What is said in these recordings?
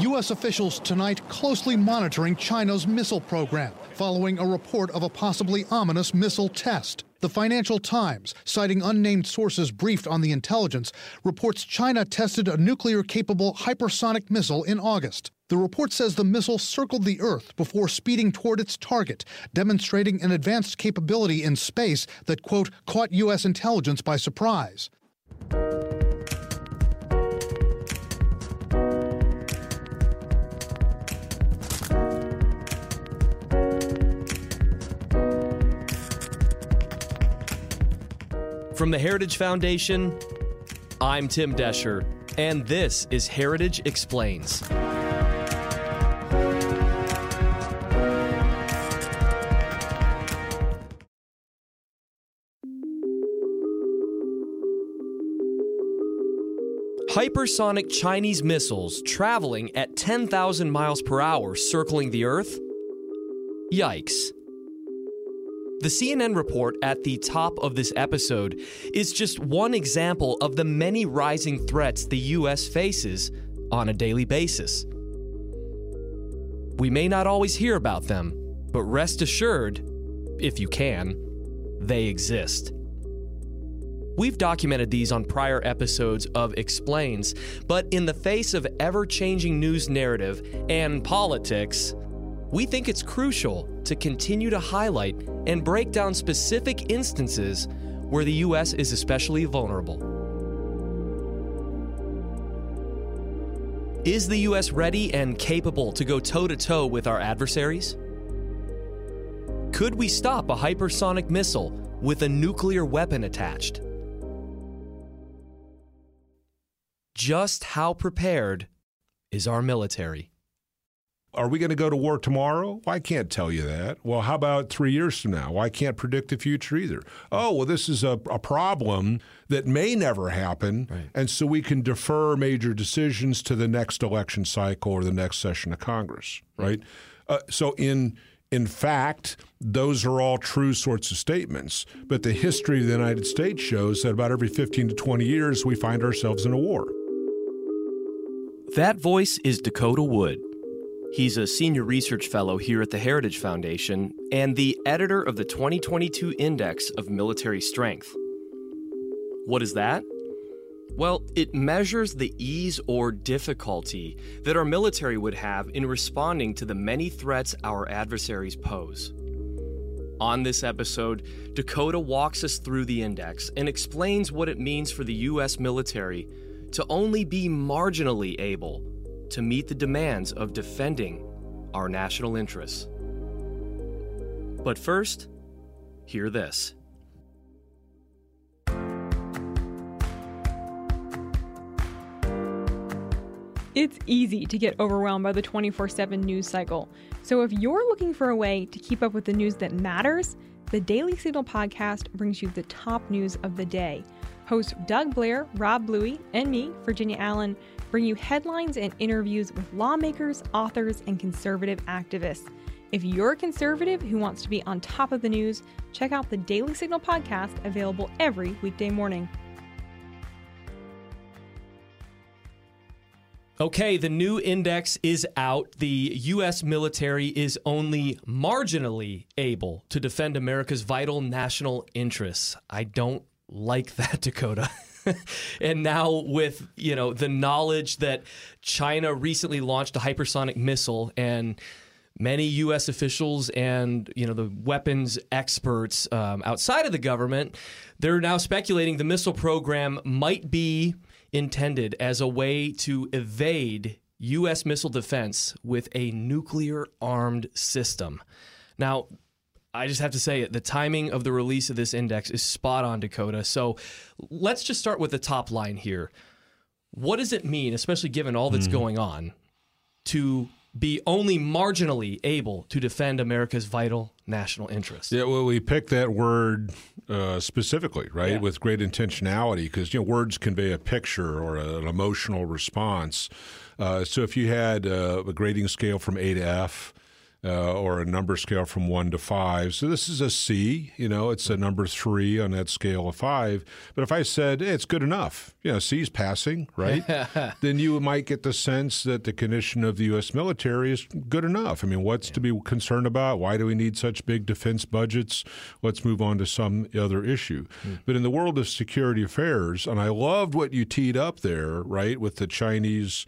U.S. officials tonight closely monitoring China's missile program following a report of a possibly ominous missile test. The Financial Times, citing unnamed sources briefed on the intelligence, reports China tested a nuclear capable hypersonic missile in August. The report says the missile circled the Earth before speeding toward its target, demonstrating an advanced capability in space that, quote, caught U.S. intelligence by surprise. From the Heritage Foundation, I'm Tim Doescher, and this is Heritage Explains. Hypersonic Chinese missiles traveling at 10,000 miles per hour circling the Earth? Yikes. The CNN report at the top of this episode is just one example of the many rising threats the U.S. faces on a daily basis. We may not always hear about them, but rest assured, if you can, they exist. We've documented these on prior episodes of Explains, but in the face of ever changing news narrative and politics, we think it's crucial to continue to highlight and break down specific instances where the U.S. is especially vulnerable. Is the U.S. ready and capable to go toe to toe with our adversaries? Could we stop a hypersonic missile with a nuclear weapon attached? Just how prepared is our military? Are we going to go to war tomorrow? Well, I can't tell you that. Well, how about three years from now? Well, I can't predict the future either. Oh, well, this is a, a problem that may never happen. Right. And so we can defer major decisions to the next election cycle or the next session of Congress, right? Uh, so, in in fact, those are all true sorts of statements. But the history of the United States shows that about every 15 to 20 years, we find ourselves in a war. That voice is Dakota Wood. He's a senior research fellow here at the Heritage Foundation and the editor of the 2022 Index of Military Strength. What is that? Well, it measures the ease or difficulty that our military would have in responding to the many threats our adversaries pose. On this episode, Dakota walks us through the index and explains what it means for the U.S. military to only be marginally able to meet the demands of defending our national interests. But first, hear this. It's easy to get overwhelmed by the 24 7 news cycle. So, if you're looking for a way to keep up with the news that matters, the Daily Signal podcast brings you the top news of the day. Hosts Doug Blair, Rob Bluey, and me, Virginia Allen, bring you headlines and interviews with lawmakers, authors, and conservative activists. If you're a conservative who wants to be on top of the news, check out the Daily Signal podcast available every weekday morning. Okay, the new index is out. The U.S. military is only marginally able to defend America's vital national interests. I don't like that, Dakota. and now with you know the knowledge that China recently launched a hypersonic missile and many U.S. officials and you know the weapons experts um, outside of the government, they're now speculating the missile program might be intended as a way to evade U.S. missile defense with a nuclear armed system. Now, I just have to say it. The timing of the release of this index is spot on, Dakota. So let's just start with the top line here. What does it mean, especially given all that's mm. going on, to be only marginally able to defend America's vital national interests? Yeah, well, we picked that word uh, specifically, right, yeah. with great intentionality, because you know words convey a picture or a, an emotional response. Uh, so if you had uh, a grading scale from A to F uh, or a number scale from one to five. So this is a C, you know, it's a number three on that scale of five. But if I said hey, it's good enough, you know, C is passing, right? then you might get the sense that the condition of the U.S. military is good enough. I mean, what's yeah. to be concerned about? Why do we need such big defense budgets? Let's move on to some other issue. Mm. But in the world of security affairs, and I loved what you teed up there, right, with the Chinese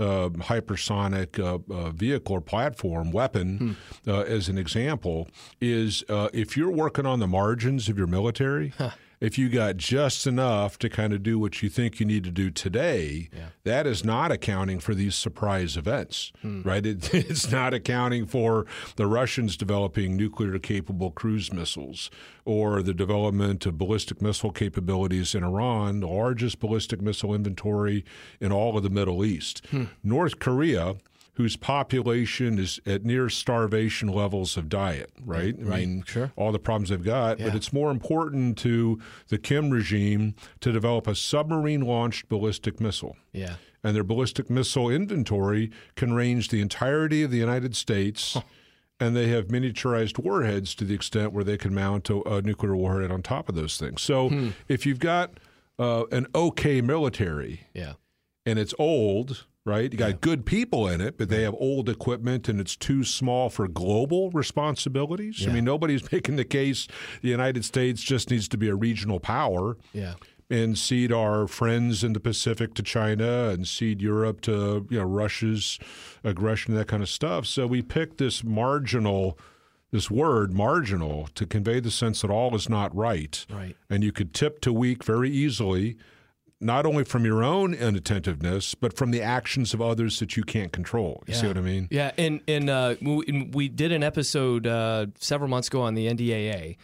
uh, hypersonic uh, uh, vehicle or platform weapon hmm. uh, as an example, is uh, if you're working on the margins of your military. Huh if you got just enough to kind of do what you think you need to do today, yeah. that is not accounting for these surprise events, hmm. right? It, it's not accounting for the Russians developing nuclear capable cruise missiles or the development of ballistic missile capabilities in Iran, the largest ballistic missile inventory in all of the Middle East. Hmm. North Korea whose population is at near starvation levels of diet, right? I right. mean, sure. all the problems they've got. Yeah. But it's more important to the Kim regime to develop a submarine launched ballistic missile. Yeah. And their ballistic missile inventory can range the entirety of the United States. Huh. And they have miniaturized warheads to the extent where they can mount a, a nuclear warhead on top of those things. So hmm. if you've got uh, an okay military, yeah. and it's old, right? You got yeah. good people in it, but they have old equipment and it's too small for global responsibilities. Yeah. I mean, nobody's making the case the United States just needs to be a regional power. Yeah. And cede our friends in the Pacific to China and cede Europe to you know Russia's aggression, and that kind of stuff. So we picked this marginal this word marginal to convey the sense that all is not right. Right. And you could tip to weak very easily not only from your own inattentiveness, but from the actions of others that you can't control. You yeah. see what I mean? Yeah, and and uh, we, we, did an episode uh, several months ago on the NDAA,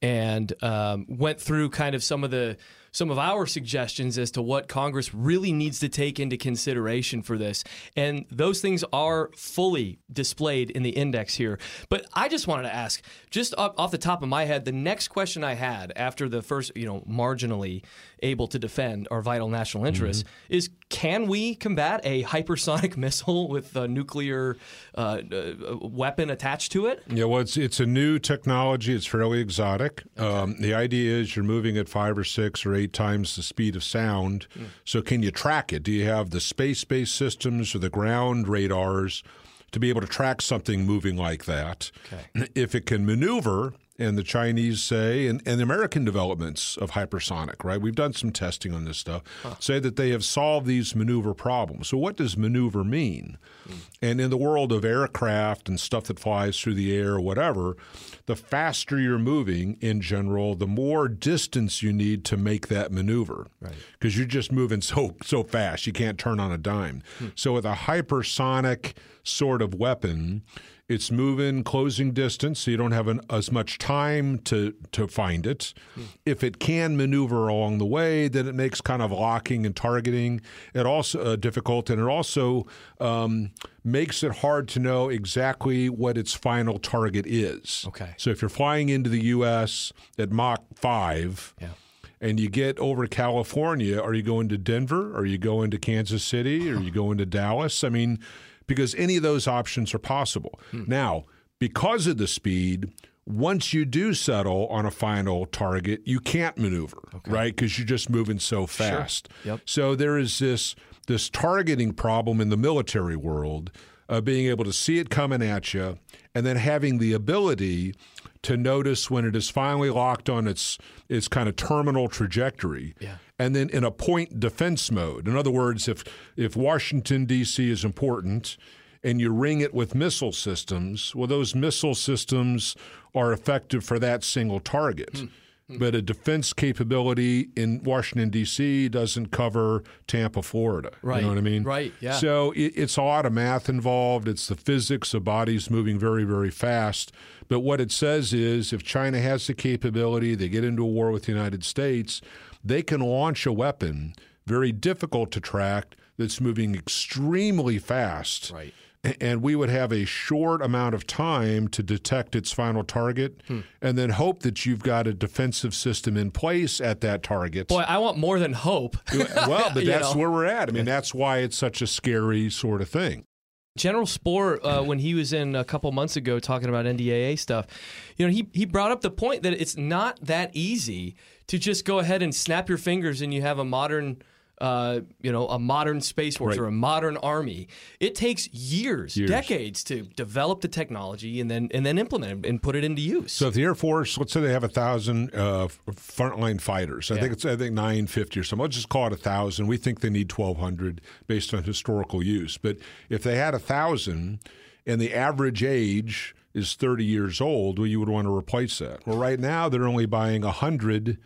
and um, went through kind of some of the some of our suggestions as to what Congress really needs to take into consideration for this. And those things are fully displayed in the index here. But I just wanted to ask, just off the top of my head, the next question I had after the first, you know, marginally able to defend our vital national interests mm-hmm. is can we combat a hypersonic missile with a nuclear uh, uh, weapon attached to it? Yeah, well, it's, it's a new technology. It's fairly exotic. Okay. Um, the idea is you're moving at five or six or eight times the speed of sound. Mm. So, can you track it? Do you have the space based systems or the ground radars to be able to track something moving like that? Okay. If it can maneuver, and the Chinese say, and, and the American developments of hypersonic, right? We've done some testing on this stuff, huh. say that they have solved these maneuver problems. So, what does maneuver mean? Mm. And in the world of aircraft and stuff that flies through the air or whatever, the faster you're moving in general, the more distance you need to make that maneuver. Because right. you're just moving so so fast, you can't turn on a dime. Hmm. So, with a hypersonic sort of weapon, it's moving closing distance, so you don't have an, as much time to to find it. Hmm. If it can maneuver along the way, then it makes kind of locking and targeting it also uh, difficult, and it also um, makes it hard to know exactly what its final target is. Okay. So if you're flying into the U.S. at Mach five. Yeah and you get over California, are you going to Denver? Are you going to Kansas City? Are you going to Dallas? I mean, because any of those options are possible. Hmm. Now, because of the speed, once you do settle on a final target, you can't maneuver, okay. right? Because you're just moving so fast. Sure. Yep. So there is this this targeting problem in the military world of being able to see it coming at you and then having the ability to notice when it is finally locked on its its kind of terminal trajectory. Yeah. And then in a point defense mode. In other words, if if Washington D.C. is important and you ring it with missile systems, well those missile systems are effective for that single target. Hmm. Hmm. But a defense capability in Washington D.C. doesn't cover Tampa, Florida. Right. You know what I mean? Right. Yeah. So it, it's a lot of math involved. It's the physics of bodies moving very, very fast. But what it says is, if China has the capability, they get into a war with the United States, they can launch a weapon very difficult to track that's moving extremely fast. Right and we would have a short amount of time to detect its final target hmm. and then hope that you've got a defensive system in place at that target. Boy, I want more than hope. well, but that's know. where we're at. I mean, that's why it's such a scary sort of thing. General Spoehr, uh, when he was in a couple months ago talking about NDAA stuff, you know, he, he brought up the point that it's not that easy to just go ahead and snap your fingers and you have a modern uh, you know, a modern space force right. or a modern army. It takes years, years, decades to develop the technology and then and then implement it and put it into use. So if the Air Force, let's say they have a thousand uh, frontline fighters, I yeah. think it's I think nine fifty or something. Let's just call it a thousand. We think they need twelve hundred based on historical use. But if they had a thousand and the average age is 30 years old, well, you would want to replace that. Well, right now they're only buying a 100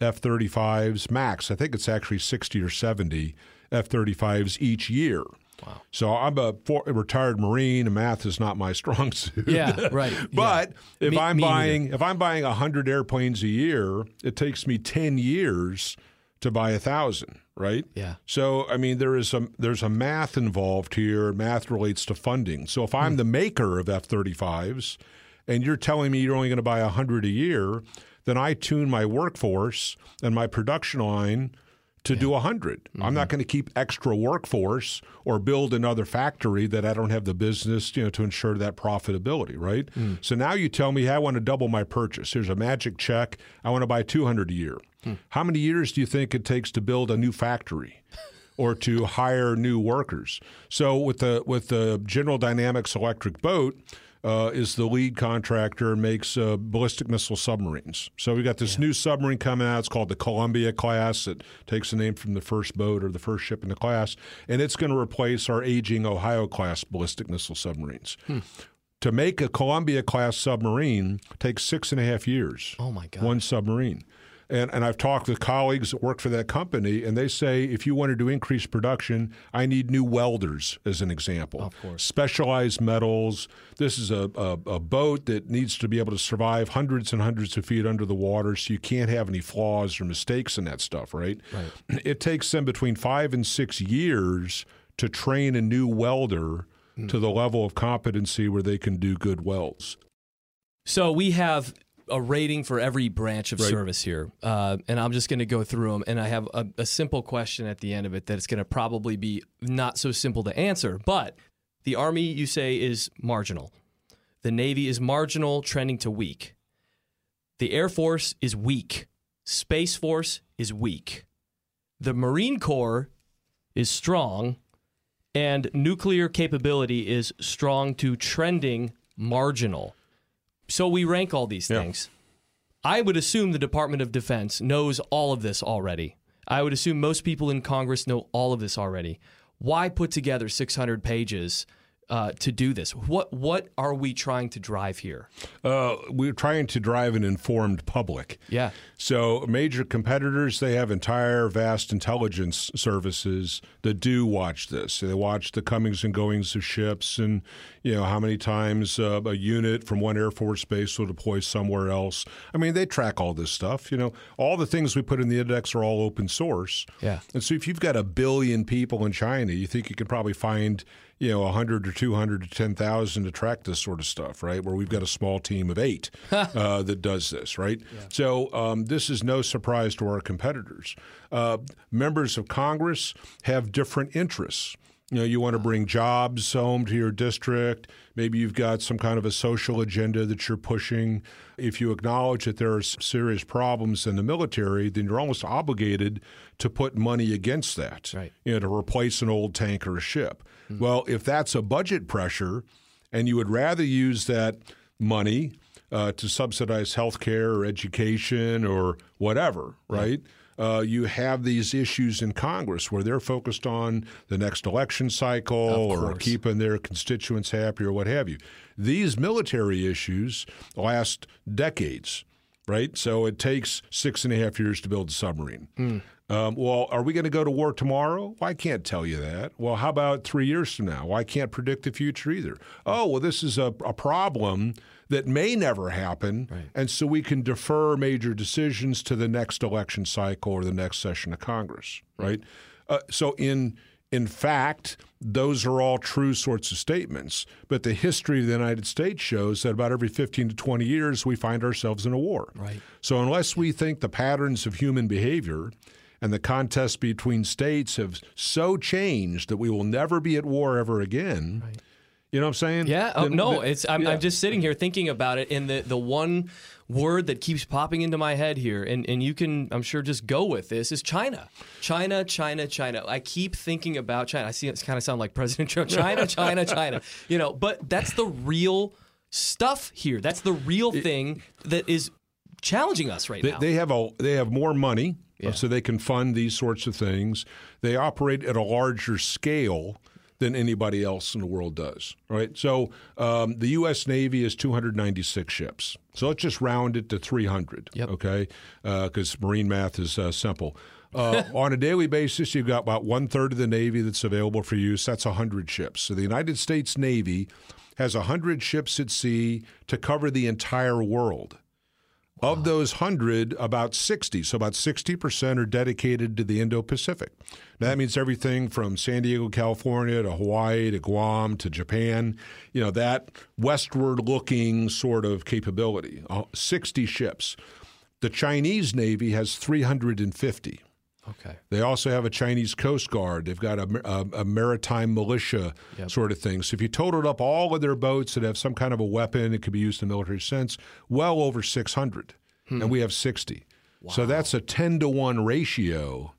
F 35s max. I think it's actually 60 or 70 F 35s each year. Wow. So I'm a, for, a, retired Marine, and math is not my strong suit. Yeah, right. but yeah. if me, I'm me buying either. if I'm buying hundred airplanes a year, it takes me ten years to buy a thousand. Right. Yeah. So I mean, there is some there's a math involved here. Math relates to funding. So if I'm hmm. the maker of F-35s, and you're telling me you're only going to buy hundred a year, then I tune my workforce and my production line to yeah. do 100. Mm-hmm. I'm not going to keep extra workforce or build another factory that I don't have the business, you know, to ensure that profitability, right? Mm. So now you tell me, hey, I want to double my purchase. Here's a magic check. I want to buy 200 a year. Mm. How many years do you think it takes to build a new factory? or to hire new workers. So with the with the General Dynamics electric boat, uh, is the lead contractor, makes uh, ballistic missile submarines. So we got this yeah. new submarine coming out. It's called the Columbia class. It takes the name from the first boat or the first ship in the class, and it's going to replace our aging Ohio class ballistic missile submarines. Hmm. To make a Columbia class submarine takes six and a half years. Oh my God! One submarine. And, and I've talked with colleagues that work for that company, and they say if you wanted to increase production, I need new welders, as an example. Of course. Specialized metals. This is a, a, a boat that needs to be able to survive hundreds and hundreds of feet under the water, so you can't have any flaws or mistakes in that stuff, right? Right. It takes them between five and six years to train a new welder mm. to the level of competency where they can do good welds. So we have a rating for every branch of right. service here, uh, and I'm just going to go through them. And I have a, a simple question at the end of it that's going to probably be not so simple to answer. But the Army, you say, is marginal. The Navy is marginal, trending to weak. The Air Force is weak. Space Force is weak. The Marine Corps is strong, and nuclear capability is strong to trending marginal. So we rank all these yeah. things. I would assume the Department of Defense knows all of this already. I would assume most people in Congress know all of this already. Why put together 600 pages uh, to do this? What what are we trying to drive here? Uh, we're trying to drive an informed public. Yeah. So major competitors they have entire vast intelligence services that do watch this. They watch the comings and goings of ships, and you know how many times uh, a unit from one Air Force base will deploy somewhere else. I mean, they track all this stuff. You know, all the things we put in the index are all open source. Yeah. And so if you've got a billion people in China, you think you could probably find you know, 100 or 200 to 10,000 to track this sort of stuff, right? Where we've got a small team of eight uh, that does this, right? Yeah. So um, this is no surprise to our competitors. Uh, members of Congress have different interests. You know, you want to bring jobs home to your district. Maybe you've got some kind of a social agenda that you're pushing. If you acknowledge that there are serious problems in the military, then you're almost obligated to put money against that. Right. You know, to replace an old tank or a ship. Mm-hmm. Well, if that's a budget pressure, and you would rather use that money uh, to subsidize health care or education or whatever, right? Uh, you have these issues in Congress where they're focused on the next election cycle or keeping their constituents happy or what have you. These military issues last decades, right? So it takes six and a half years to build a submarine. Mm. Um, well, are we going to go to war tomorrow? Well, I can't tell you that. Well, how about three years from now? Well, I can't predict the future either. Oh, well, this is a, a problem that may never happen. Right. And so we can defer major decisions to the next election cycle or the next session of Congress, right? Uh, so, in in fact, those are all true sorts of statements. But the history of the United States shows that about every 15 to 20 years, we find ourselves in a war. Right. So, unless we think the patterns of human behavior and the contests between states have so changed that we will never be at war ever again, right. You know what I'm saying? Yeah. Oh, Then- no, then- it's. I'm, yeah. I'm just sitting here thinking about it, and the the one word that keeps popping into my head here, and and you can, I'm sure, just go with this is China, China, China, China. I keep thinking about China. I see it's kind of sound like President Trump. China, China, China. You know, but that's the real stuff here. That's the real thing that is challenging us right They, now. they have a they have more money, uh, Yeah. so they can fund these sorts of things. They operate at a larger scale than anybody else in the world does. Right. So um, the U.S. Navy is 296 ships. So let's just round it to 300. Yep. Okay, because marine math is uh, simple. Uh, on a daily basis, you've got about one third of the Navy that's available for use. That's 100 ships. So the United States Navy has 100 ships at sea to cover the entire world. Of those 100, about 60, so about 60% are dedicated to the Indo Pacific. Now, that means everything from San Diego, California to Hawaii to Guam to Japan, you know, that westward looking sort of capability. Uh, 60 ships. The Chinese Navy has 350. Okay. They also have a Chinese Coast Guard. They've got a, a, a maritime militia sort of thing. So if you totaled up all of their boats that have some kind of a weapon, it could be used in a military sense, well over 600. Hmm. And we have 60. So that's a 10 to 1 ratio,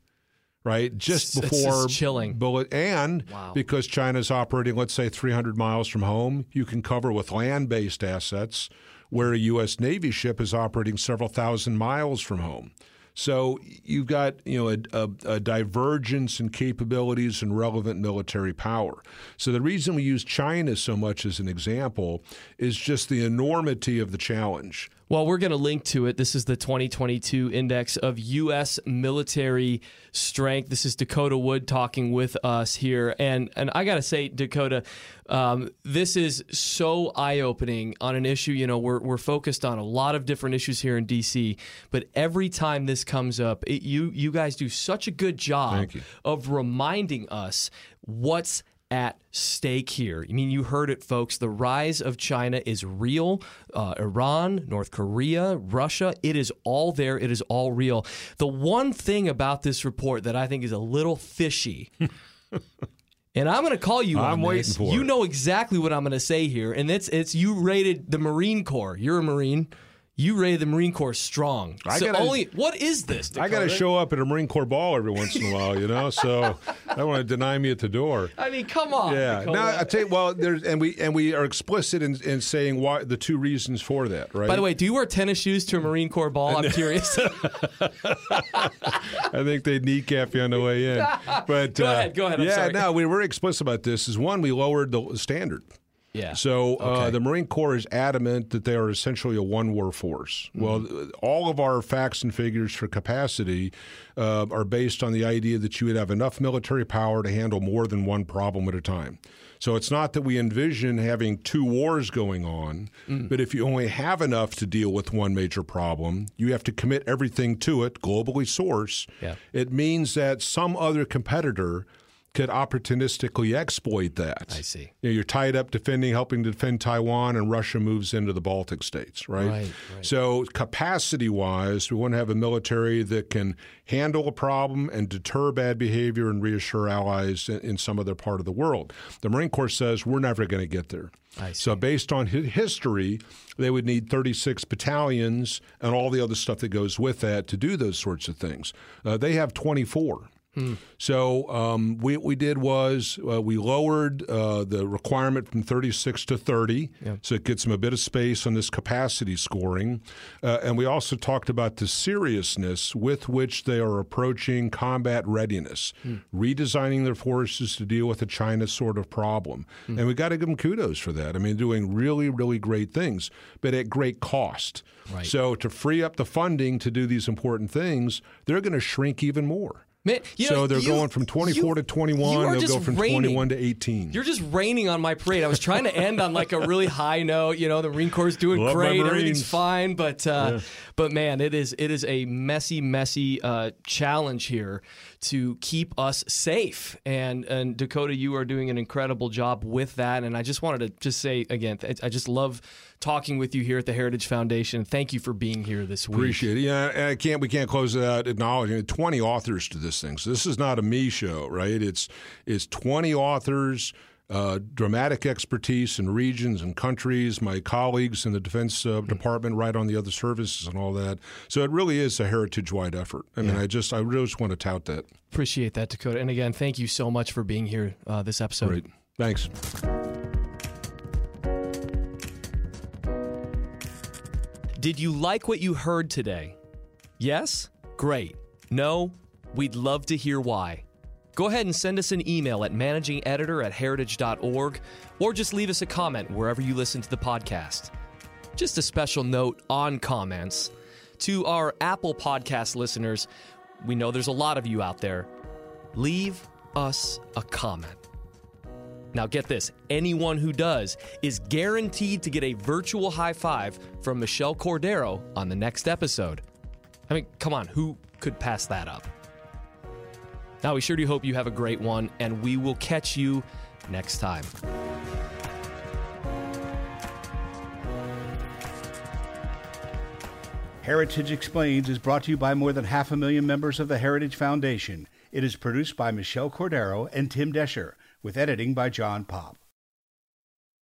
right? Just before just chilling. bullet. And Wow. because China's operating, let's say, 300 miles from home, you can cover with land based assets where a U.S. Navy ship is operating several thousand miles from home. So you've got you know a, a, a divergence in capabilities and relevant military power. So the reason we use China so much as an example is just the enormity of the challenge. Well, we're going to link to it. This is the 2022 Index of U.S. Military Strength. This is Dakota Wood talking with us here, and and I got to say, Dakota, um, this is so eye opening on an issue. You know, we're we're focused on a lot of different issues here in D.C., but every time this comes up, it, you you guys do such a good job of reminding us what's at stake here. I mean, you heard it, folks. The rise of China is real. Uh, Iran, North Korea, Russia, it is all there. It is all real. The one thing about this report that I think is a little fishy. And I'm going to call you on I'm waiting this. for You it. know exactly what I'm going to say here, and it's it's you rated the Marine Corps. You're a Marine. You rated the Marine Corps strong. I so gotta- only what is this? I got to show up at a Marine Corps ball every once in a while, you know. So I don't want to deny me at the door. I mean, come on. Yeah. Dakota. Now I tell you, well, there's and we and we are explicit in, in saying why the two reasons for that, right? By the way, do you wear tennis shoes to a Marine Corps ball? I'm curious. I think they kneecap you on the way in. But Go uh, ahead, go ahead, I'm yeah, sorry. no, we were explicit about this. Is one, we lowered the standard. Yeah. So uh, Okay. the Marine Corps is adamant that they are essentially a one war force. Mm-hmm. Well, all of our facts and figures for capacity uh, are based on the idea that you would have enough military power to handle more than one problem at a time. So it's not that we envision having two wars going on, Mm. but if you only have enough to deal with one major problem, you have to commit everything to it, globally source. Yeah. It means that some other competitor could opportunistically exploit that. I see. You know, you're tied up defending, helping to defend Taiwan, and Russia moves into the Baltic states, right? Right, right. So, capacity wise, we want to have a military that can handle a problem and deter bad behavior and reassure allies in, in some other part of the world. The Marine Corps says we're never going to get there. I see. So, based on history, they would need 36 battalions and all the other stuff that goes with that to do those sorts of things. Uh, they have 24. So um, we, what we did was uh, we lowered uh, the requirement from 36 to 30, so it gets them a bit of space on this capacity scoring. Uh, and we also talked about the seriousness with which they are approaching combat readiness, redesigning their forces to deal with a China sort of problem. And we got to give them kudos for that. I mean, doing really, really great things, but at great cost. Right. So to free up the funding to do these important things, they're going to shrink even more. Man, you so know, they're you- going from 24 you- to 21. They'll go from raining. 21 to 18. You're just raining on my parade. I was trying to end on like a really high note. You know, the Marine Corps is doing Love great. Everything's fine, but uh, but man, it is it is a messy, messy uh, challenge here to keep us safe. And and Dakota, you are doing an incredible job with that. And I just wanted to just say again, I just love talking with you here at the Heritage Foundation. Thank you for being here this week. Appreciate it. Yeah, I can't. We can't close it out acknowledging twenty authors to this thing. So this is not a me show, right? It's it's twenty authors. Uh, dramatic expertise in regions and countries, my colleagues in the Defense uh, mm-hmm. Department right on the other services and all that. So it really is a heritage wide effort. I mean, I just I really just want to tout that. Appreciate that, Dakota. And again, thank you so much for being here uh, this episode. Great. Thanks. Did you like what you heard today? Yes? Great. No? We'd love to hear why. Go ahead and send us an email at managingeditor at heritage.org or just leave us a comment wherever you listen to the podcast. Just a special note on comments. To our Apple Podcast listeners, we know there's a lot of you out there. Leave us a comment. Now, get this anyone who does is guaranteed to get a virtual high five from Michelle Cordero on the next episode. I mean, come on, who could pass that up? Now, we sure do hope you have a great one, and we will catch you next time. Heritage Explains is brought to you by more than half a million members of the Heritage Foundation. It is produced by Michelle Cordero and Tim Doescher, with editing by John Pop.